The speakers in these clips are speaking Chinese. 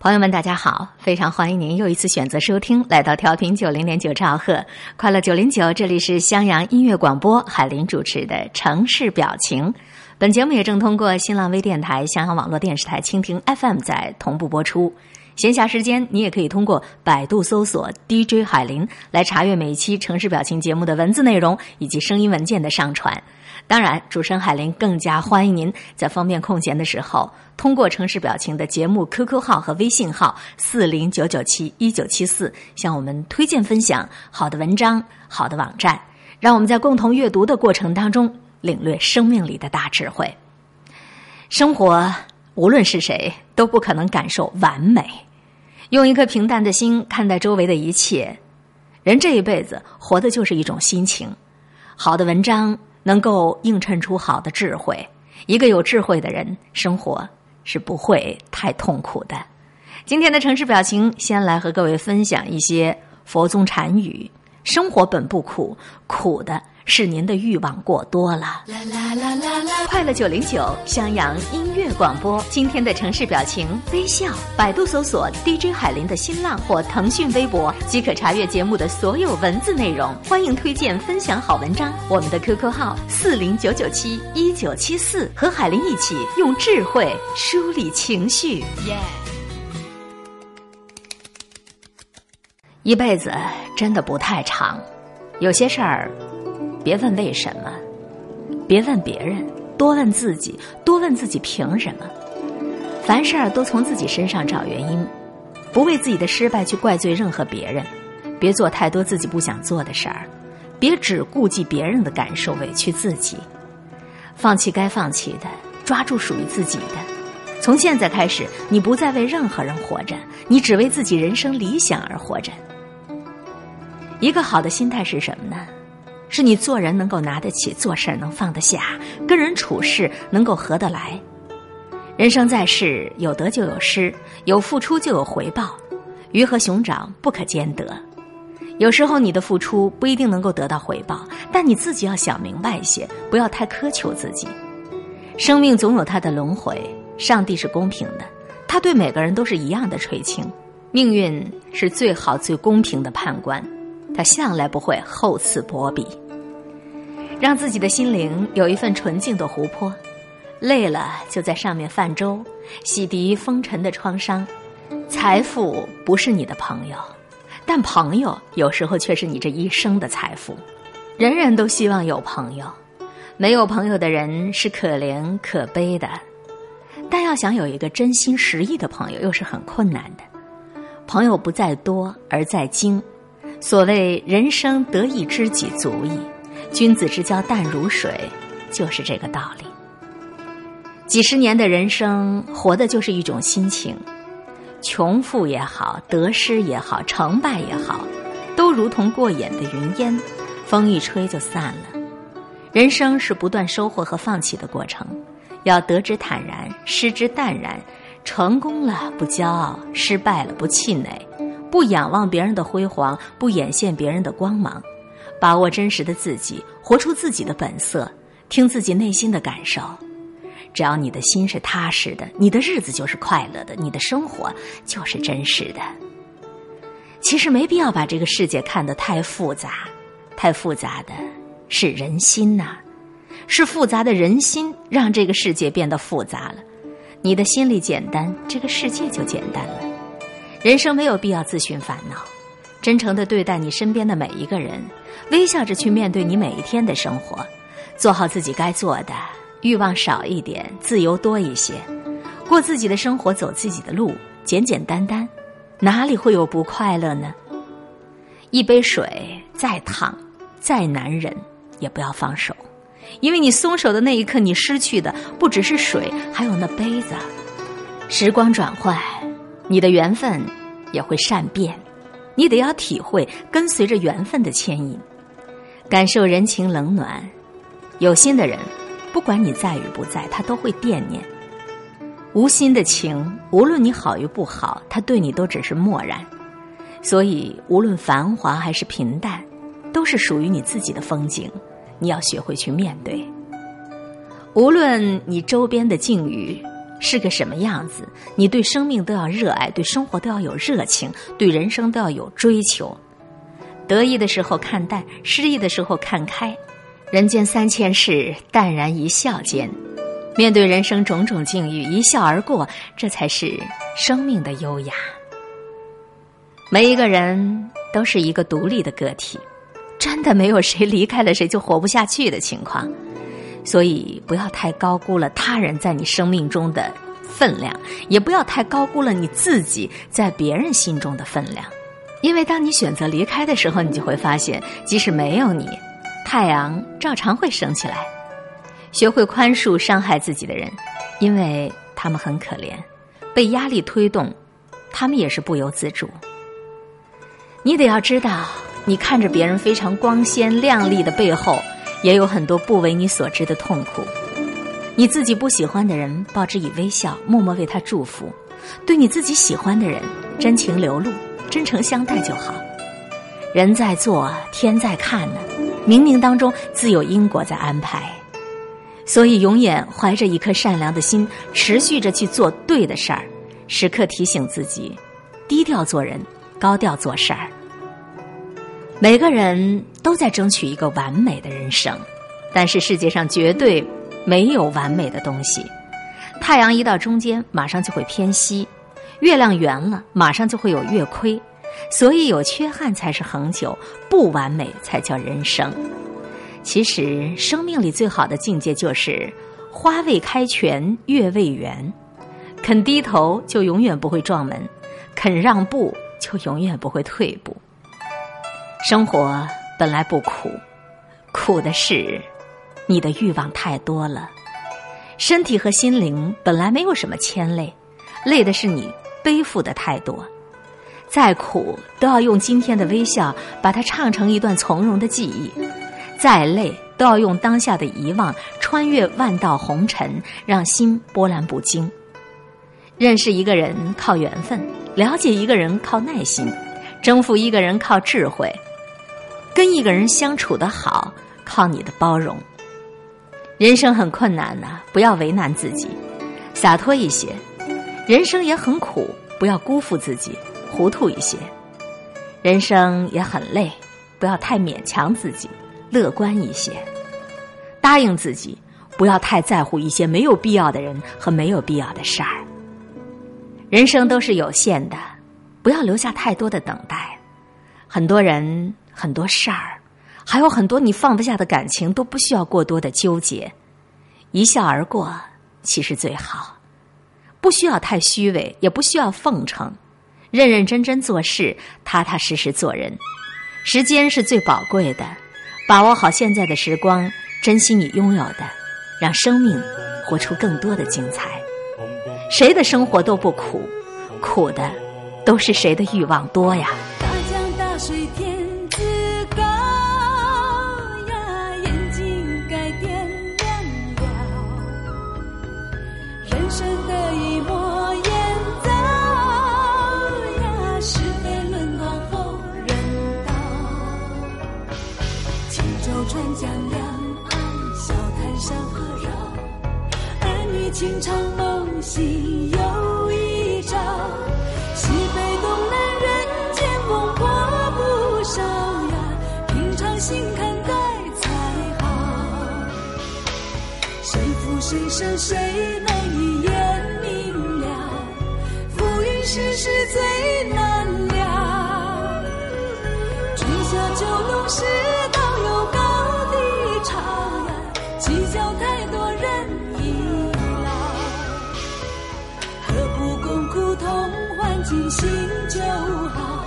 朋友们，大家好！非常欢迎您又一次选择收听，来到调频九零点九兆赫，快乐九零九，这里是襄阳音乐广播，海林主持的《城市表情》。本节目也正通过新浪微电台、襄阳网络电视台、蜻蜓 FM 在同步播出。闲暇时间，你也可以通过百度搜索 DJ 海林来查阅每一期《城市表情》节目的文字内容以及声音文件的上传。当然，主持人海林更加欢迎您在方便空闲的时候，通过城市表情的节目 QQ 号和微信号四零九九七一九七四，向我们推荐分享好的文章、好的网站，让我们在共同阅读的过程当中领略生命里的大智慧。生活无论是谁都不可能感受完美，用一颗平淡的心看待周围的一切。人这一辈子活的就是一种心情，好的文章。能够映衬出好的智慧，一个有智慧的人，生活是不会太痛苦的。今天的城市表情，先来和各位分享一些佛宗禅语：生活本不苦，苦的。是您的欲望过多了。啦啦啦啦啦！快乐九零九襄阳音乐广播，今天的城市表情微笑。百度搜索 DJ 海林的新浪或腾讯微博，即可查阅节目的所有文字内容。欢迎推荐分享好文章。我们的 QQ 号四零九九七一九七四，和海林一起用智慧梳理情绪。耶！一辈子真的不太长，有些事儿。别问为什么，别问别人，多问自己，多问自己凭什么。凡事儿都从自己身上找原因，不为自己的失败去怪罪任何别人，别做太多自己不想做的事儿，别只顾及别人的感受委屈自己，放弃该放弃的，抓住属于自己的。从现在开始，你不再为任何人活着，你只为自己人生理想而活着。一个好的心态是什么呢？是你做人能够拿得起，做事能放得下，跟人处事能够合得来。人生在世，有得就有失，有付出就有回报，鱼和熊掌不可兼得。有时候你的付出不一定能够得到回报，但你自己要想明白一些，不要太苛求自己。生命总有它的轮回，上帝是公平的，他对每个人都是一样的垂青。命运是最好最公平的判官。他向来不会厚此薄彼，让自己的心灵有一份纯净的湖泊，累了就在上面泛舟，洗涤风尘的创伤。财富不是你的朋友，但朋友有时候却是你这一生的财富。人人都希望有朋友，没有朋友的人是可怜可悲的。但要想有一个真心实意的朋友，又是很困难的。朋友不在多，而在精。所谓人生得一知己足矣，君子之交淡如水，就是这个道理。几十年的人生，活的就是一种心情，穷富也好，得失也好，成败也好，都如同过眼的云烟，风一吹就散了。人生是不断收获和放弃的过程，要得之坦然，失之淡然，成功了不骄傲，失败了不气馁。不仰望别人的辉煌，不眼羡别人的光芒，把握真实的自己，活出自己的本色，听自己内心的感受。只要你的心是踏实的，你的日子就是快乐的，你的生活就是真实的。其实没必要把这个世界看得太复杂，太复杂的是人心呐，是复杂的人心让这个世界变得复杂了。你的心里简单，这个世界就简单了。人生没有必要自寻烦恼，真诚的对待你身边的每一个人，微笑着去面对你每一天的生活，做好自己该做的，欲望少一点，自由多一些，过自己的生活，走自己的路，简简单单，哪里会有不快乐呢？一杯水再烫，再难忍，也不要放手，因为你松手的那一刻，你失去的不只是水，还有那杯子。时光转换。你的缘分也会善变，你得要体会跟随着缘分的牵引，感受人情冷暖。有心的人，不管你在与不在，他都会惦念；无心的情，无论你好与不好，他对你都只是漠然。所以，无论繁华还是平淡，都是属于你自己的风景，你要学会去面对。无论你周边的境遇是个什么样子，你对生命都要热爱，对生活都要有热情，对人生都要有追求。得意的时候看淡，失意的时候看开。人间三千事，淡然一笑间。面对人生种种境遇，一笑而过，这才是生命的优雅。每一个人都是一个独立的个体，真的没有谁离开了谁就活不下去的情况。所以，不要太高估了他人在你生命中的分量，也不要太高估了你自己在别人心中的分量。因为当你选择离开的时候，你就会发现，即使没有你，太阳照常会升起来。学会宽恕伤害自己的人，因为他们很可怜，被压力推动，他们也是不由自主。你得要知道，你看着别人非常光鲜亮丽的背后，也有很多不为你所知的痛苦。你自己不喜欢的人，报之以微笑，默默为他祝福；对你自己喜欢的人，真情流露，真诚相待就好。人在做，天在看呢，冥冥当中自有因果在安排。所以，永远怀着一颗善良的心，持续着去做对的事儿，时刻提醒自己，低调做人，高调做事儿。每个人都在争取一个完美的人生，但是世界上绝对没有完美的东西。太阳一到中间，马上就会偏西；月亮圆了，马上就会有月亏。所以，有缺憾才是恒久，不完美才叫人生。其实，生命里最好的境界就是花未开全，月未圆。肯低头，就永远不会撞门；肯让步，就永远不会退步。生活本来不苦，苦的是你的欲望太多了。身体和心灵本来没有什么牵累，累的是你背负的太多。再苦，都要用今天的微笑把它唱成一段从容的记忆。再累，都要用当下的遗忘穿越万道红尘，让心波澜不惊。认识一个人靠缘分，了解一个人靠耐心，征服一个人靠智慧，跟一个人相处的好靠你的包容。人生很困难呐，不要为难自己，洒脱一些；人生也很苦，不要辜负自己，糊涂一些；人生也很累，不要太勉强自己。乐观一些，答应自己，不要太在乎一些没有必要的人和没有必要的事儿。人生都是有限的，不要留下太多的等待。很多人、很多事儿，还有很多你放不下的感情，都不需要过多的纠结，一笑而过，其实最好。不需要太虚伪，也不需要奉承，认认真真做事，踏踏实实做人。时间是最宝贵的。把握好现在的时光，珍惜你拥有的，让生命活出更多的精彩。谁的生活都不苦，苦的都是谁的欲望多呀。两岸，笑谈山河绕。儿女情长梦醒又一朝。西北东南人间风波不少呀，平常心看待才好。谁负谁胜谁心就好。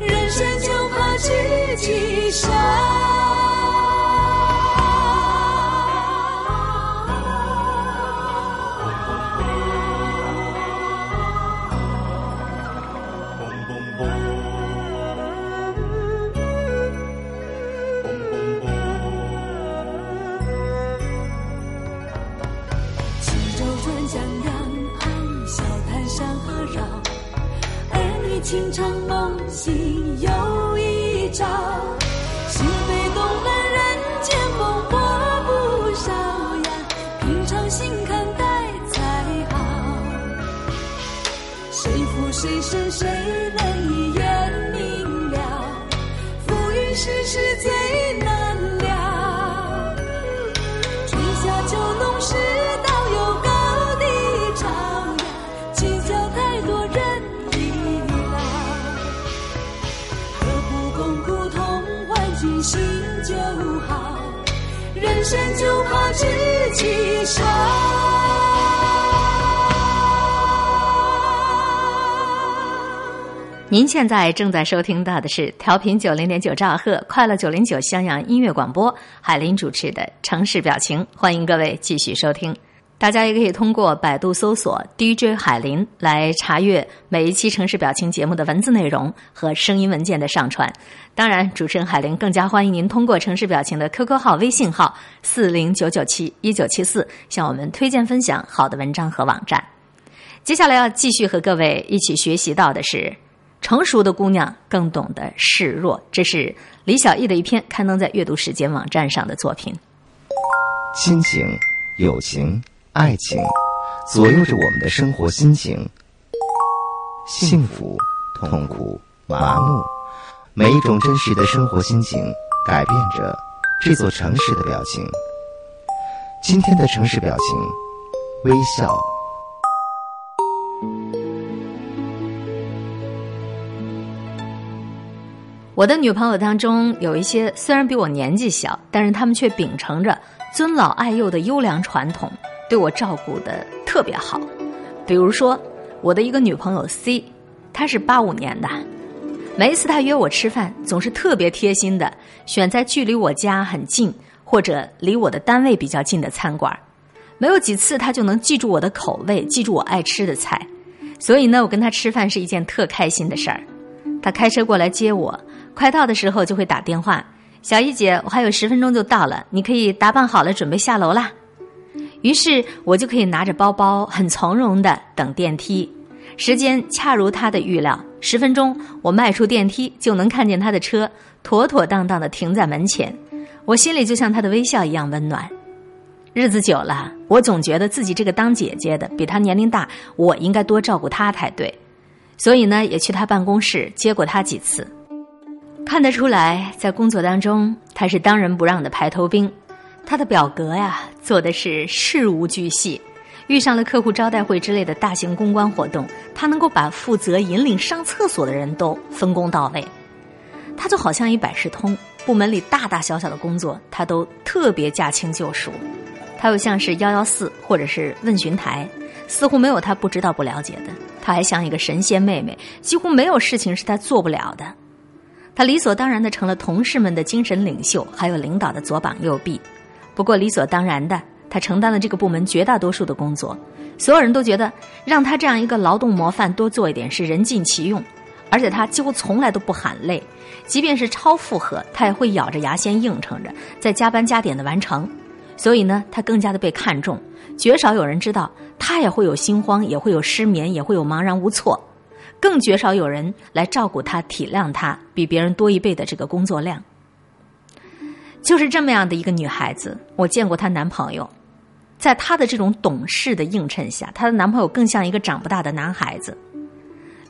人生就怕知己少。心有您现在正在收听到的是调频九零点九兆赫快乐九零九襄阳音乐广播，海林主持的《城市表情》，欢迎各位继续收听。大家也可以通过百度搜索 DJ 海林来查阅每一期《城市表情》节目的文字内容和声音文件的上传。当然，主持人海林更加欢迎您通过《城市表情》的 QQ 号、微信号四零九九七一九七四向我们推荐分享好的文章和网站。接下来要继续和各位一起学习到的是。成熟的姑娘更懂得示弱，这是李小艺的一篇刊登在阅读时间网站上的作品。亲情、友情、爱情，左右着我们的生活心情。幸福、痛苦、麻木，每一种真实的生活心情，改变着这座城市的表情。今天的城市表情，微笑。我的女朋友当中有一些虽然比我年纪小，但是他们却秉承着尊老爱幼的优良传统，对我照顾的特别好。比如说，我的一个女朋友 C，她是八五年的，每一次她约我吃饭，总是特别贴心的选在距离我家很近或者离我的单位比较近的餐馆，没有几次她就能记住我的口味，记住我爱吃的菜，所以呢，我跟她吃饭是一件特开心的事儿。她开车过来接我。快到的时候就会打电话，小易姐，我还有十分钟就到了，你可以打扮好了准备下楼啦。于是我就可以拿着包包，很从容的等电梯。时间恰如他的预料，十分钟我迈出电梯就能看见他的车妥妥当当的停在门前，我心里就像他的微笑一样温暖。日子久了，我总觉得自己这个当姐姐的比他年龄大，我应该多照顾他才对，所以呢，也去他办公室接过他几次。看得出来，在工作当中，他是当仁不让的排头兵。他的表格呀，做的是事无巨细。遇上了客户招待会之类的大型公关活动，他能够把负责引领上厕所的人都分工到位。他就好像一百事通，部门里大大小小的工作，他都特别驾轻就熟。他又像是幺幺四或者是问询台，似乎没有他不知道不了解的。他还像一个神仙妹妹，几乎没有事情是他做不了的。他理所当然的成了同事们的精神领袖，还有领导的左膀右臂。不过理所当然的，他承担了这个部门绝大多数的工作。所有人都觉得让他这样一个劳动模范多做一点是人尽其用，而且他几乎从来都不喊累，即便是超负荷，他也会咬着牙先应承着，再加班加点的完成。所以呢，他更加的被看重，绝少有人知道他也会有心慌，也会有失眠，也会有茫然无措。更绝少有人来照顾她、体谅她，比别人多一倍的这个工作量。就是这么样的一个女孩子，我见过她男朋友，在她的这种懂事的映衬下，她的男朋友更像一个长不大的男孩子。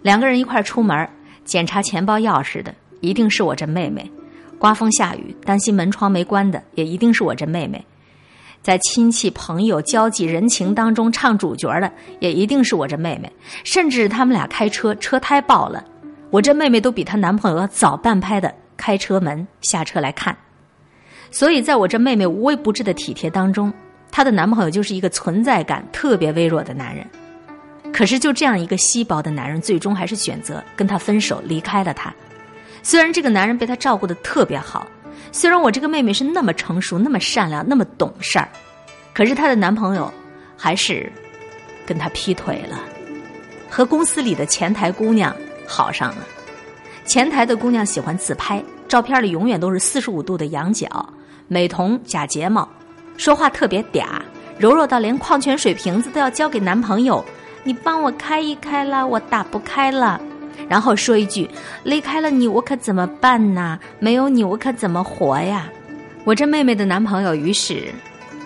两个人一块出门，检查钱包钥匙的一定是我这妹妹；刮风下雨担心门窗没关的，也一定是我这妹妹。在亲戚朋友交际人情当中唱主角的，也一定是我这妹妹。甚至他们俩开车车胎爆了，我这妹妹都比她男朋友早半拍的开车门下车来看。所以，在我这妹妹无微不至的体贴当中，她的男朋友就是一个存在感特别微弱的男人。可是，就这样一个稀薄的男人，最终还是选择跟她分手，离开了她。虽然这个男人被她照顾的特别好。虽然我这个妹妹是那么成熟、那么善良、那么懂事儿，可是她的男朋友还是跟她劈腿了，和公司里的前台姑娘好上了。前台的姑娘喜欢自拍，照片里永远都是四十五度的仰角、美瞳、假睫毛，说话特别嗲，柔弱到连矿泉水瓶子都要交给男朋友。你帮我开一开啦，我打不开了。然后说一句：“离开了你，我可怎么办呢？没有你，我可怎么活呀？”我这妹妹的男朋友于是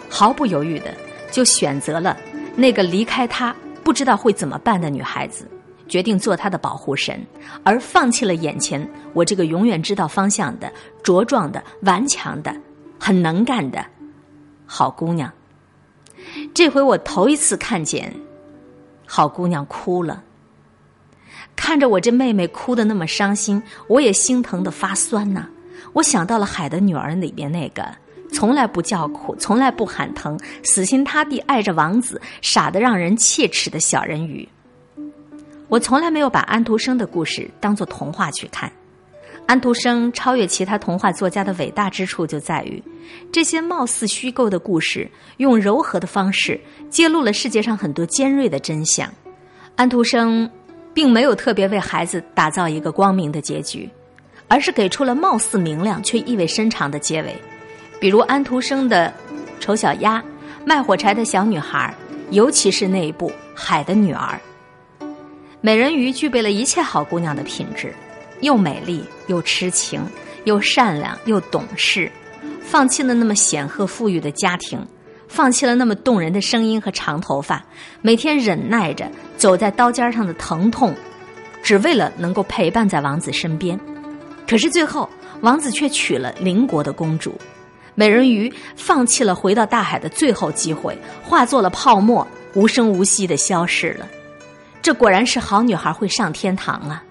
毫不犹豫的就选择了那个离开他不知道会怎么办的女孩子，决定做她的保护神，而放弃了眼前我这个永远知道方向的茁壮的、顽强的、很能干的好姑娘。这回我头一次看见好姑娘哭了，看着我这妹妹哭得那么伤心，我也心疼的发酸呐。我想到了《海的女儿》里边那个从来不叫苦、从来不喊疼、死心塌地爱着王子、傻得让人切齿的小人鱼。我从来没有把安徒生的故事当作童话去看。安徒生超越其他童话作家的伟大之处就在于，这些貌似虚构的故事，用柔和的方式揭露了世界上很多尖锐的真相。安徒生并没有特别为孩子打造一个光明的结局，而是给出了貌似明亮却意味深长的结尾。比如安徒生的《丑小鸭》《卖火柴的小女孩》，尤其是那一部《海的女儿》。美人鱼具备了一切好姑娘的品质，又美丽又痴情，又善良又懂事，放弃了那么显赫富裕的家庭，放弃了那么动人的声音和长头发，每天忍耐着走在刀尖上的疼痛，只为了能够陪伴在王子身边。可是最后，王子却娶了邻国的公主，美人鱼放弃了回到大海的最后机会，化作了泡沫，无声无息的消失了。这果然是好女孩会上天堂啊！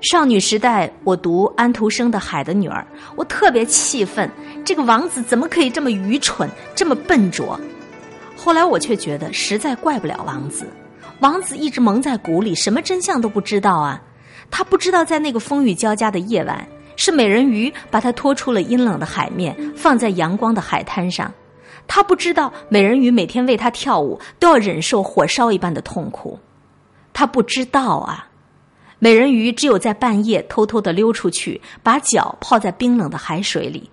少女时代，我读安徒生的《海的女儿》，我特别气愤，这个王子怎么可以这么愚蠢，这么笨拙？后来我却觉得，实在怪不了王子。王子一直蒙在鼓里，什么真相都不知道啊！他不知道，在那个风雨交加的夜晚，是美人鱼把他拖出了阴冷的海面，放在阳光的海滩上。他不知道，美人鱼每天为他跳舞都要忍受火烧一般的痛苦。他不知道啊，美人鱼只有在半夜偷偷的溜出去，把脚泡在冰冷的海水里。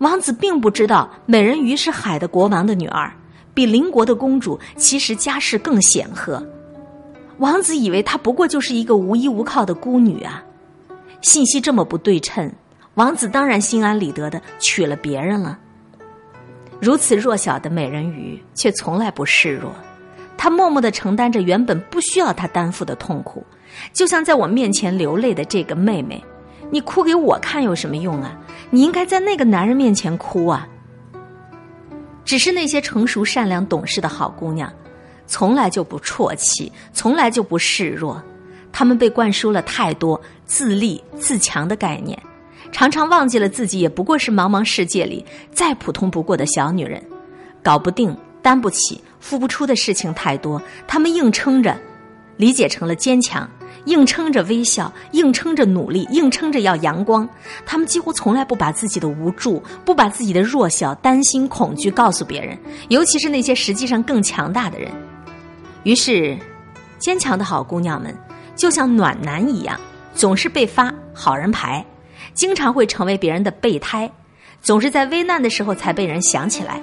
王子并不知道，美人鱼是海的国王的女儿，比邻国的公主其实家世更显赫。王子以为她不过就是一个无依无靠的孤女啊。信息这么不对称，王子当然心安理得的娶了别人了。如此弱小的美人鱼，却从来不示弱。她默默的承担着原本不需要她担负的痛苦，就像在我面前流泪的这个妹妹。你哭给我看有什么用啊？你应该在那个男人面前哭啊。只是那些成熟、善良、懂事的好姑娘，从来就不啜泣，从来就不示弱。她们被灌输了太多自立自强的概念。常常忘记了自己也不过是茫茫世界里再普通不过的小女人，搞不定、担不起、付不出的事情太多，她们硬撑着，理解成了坚强，硬撑着微笑，硬撑着努力，硬撑着要阳光。他们几乎从来不把自己的无助、不把自己的弱小、担心、恐惧告诉别人，尤其是那些实际上更强大的人。于是，坚强的好姑娘们就像暖男一样，总是被发好人牌。经常会成为别人的备胎，总是在危难的时候才被人想起来。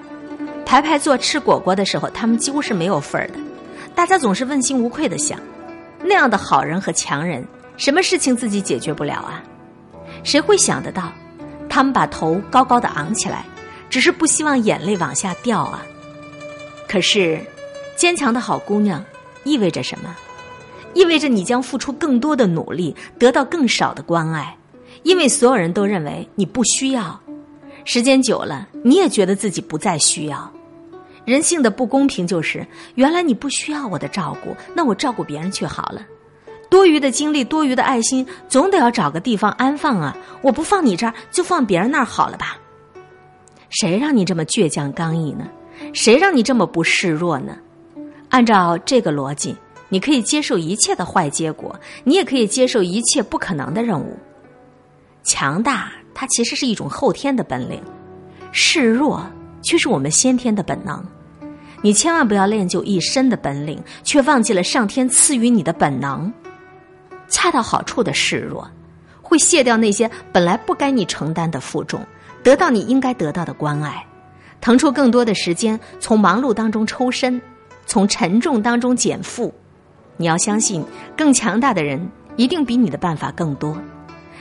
排排坐吃果果的时候，他们几乎是没有份儿的。大家总是问心无愧的想：那样的好人和强人，什么事情自己解决不了啊？谁会想得到，他们把头高高的昂起来，只是不希望眼泪往下掉啊？可是，坚强的好姑娘意味着什么？意味着你将付出更多的努力，得到更少的关爱。因为所有人都认为你不需要，时间久了，你也觉得自己不再需要。人性的不公平就是，原来你不需要我的照顾，那我照顾别人去好了。多余的精力、多余的爱心，总得要找个地方安放啊！我不放你这儿，就放别人那儿好了吧？谁让你这么倔强刚毅呢？谁让你这么不示弱呢？按照这个逻辑，你可以接受一切的坏结果，你也可以接受一切不可能的任务。强大，它其实是一种后天的本领；示弱，却是我们先天的本能。你千万不要练就一身的本领，却忘记了上天赐予你的本能。恰到好处的示弱，会卸掉那些本来不该你承担的负重，得到你应该得到的关爱，腾出更多的时间，从忙碌当中抽身，从沉重当中减负。你要相信，更强大的人一定比你的办法更多。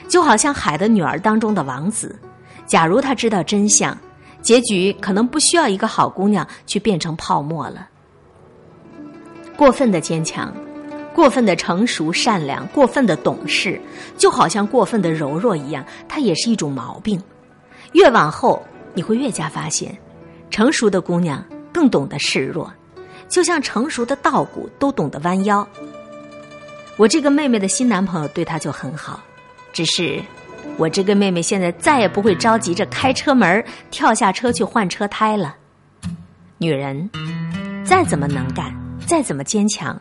就好像《海的女儿》当中的王子，假如他知道真相，结局可能不需要一个好姑娘去变成泡沫了。过分的坚强，过分的成熟善良，过分的懂事，就好像过分的柔弱一样，它也是一种毛病。越往后，你会越加发现，成熟的姑娘更懂得示弱，就像成熟的稻谷都懂得弯腰。我这个妹妹的新男朋友对她就很好，只是我这个妹妹现在再也不会着急着开车门跳下车去换车胎了。女人再怎么能干，再怎么坚强。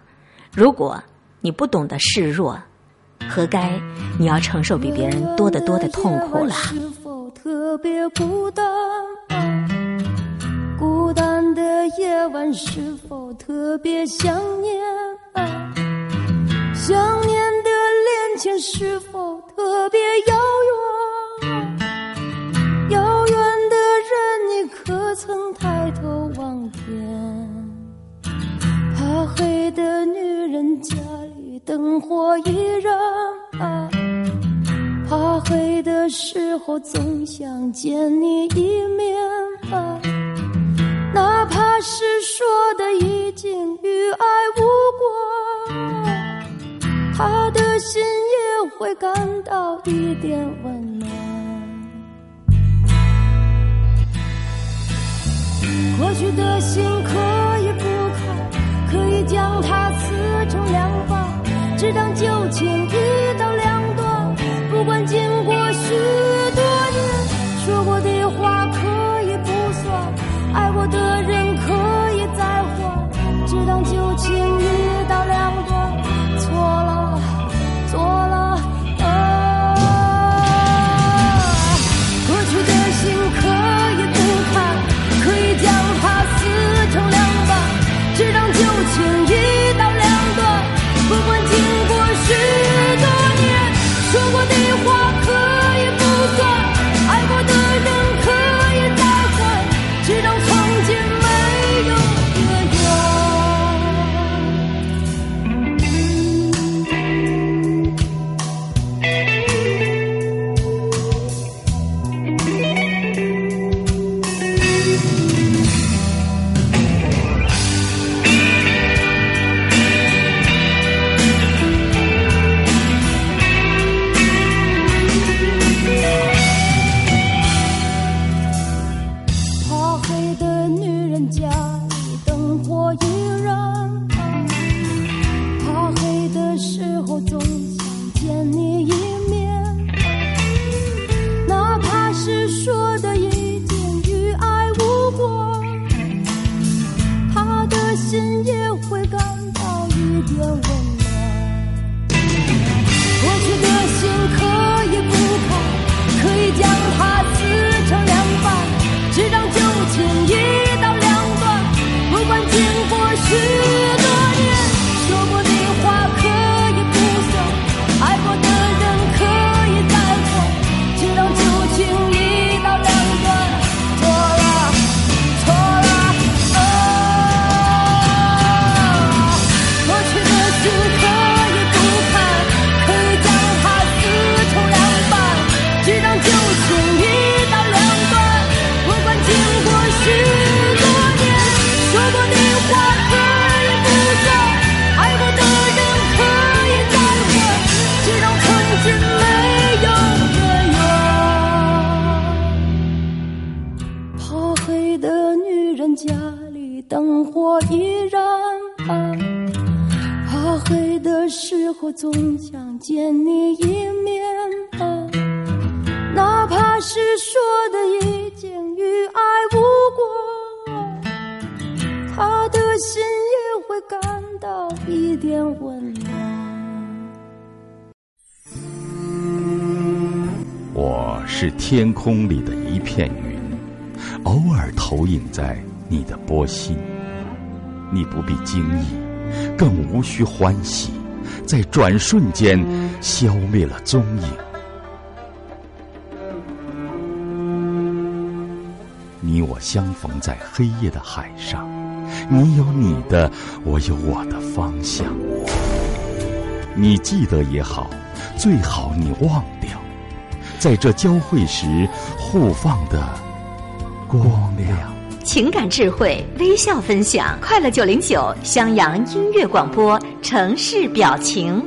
如果你不懂得示弱，何该你要承受比别人多得多的痛苦了？孤单？孤单的夜晚是否特别想念？想念前是否特别遥远？遥远的人，你可曾抬头望天？怕黑的女人家里灯火依然，怕黑的时候总想见你一面吧，哪怕是说一点温暖。过去的心可以不看，可以将它撕成两半，只当旧情一刀是天空里的一片云，偶尔投影在你的波心。你不必惊异，更无需欢喜，在转瞬间消灭了踪影。你我相逢在黑夜的海上，你有你的，我有我的方向。你记得也好，最好你忘掉，在这交汇时互放的光亮。情感智慧，微笑分享，快乐九零九襄阳音乐广播，城市表情。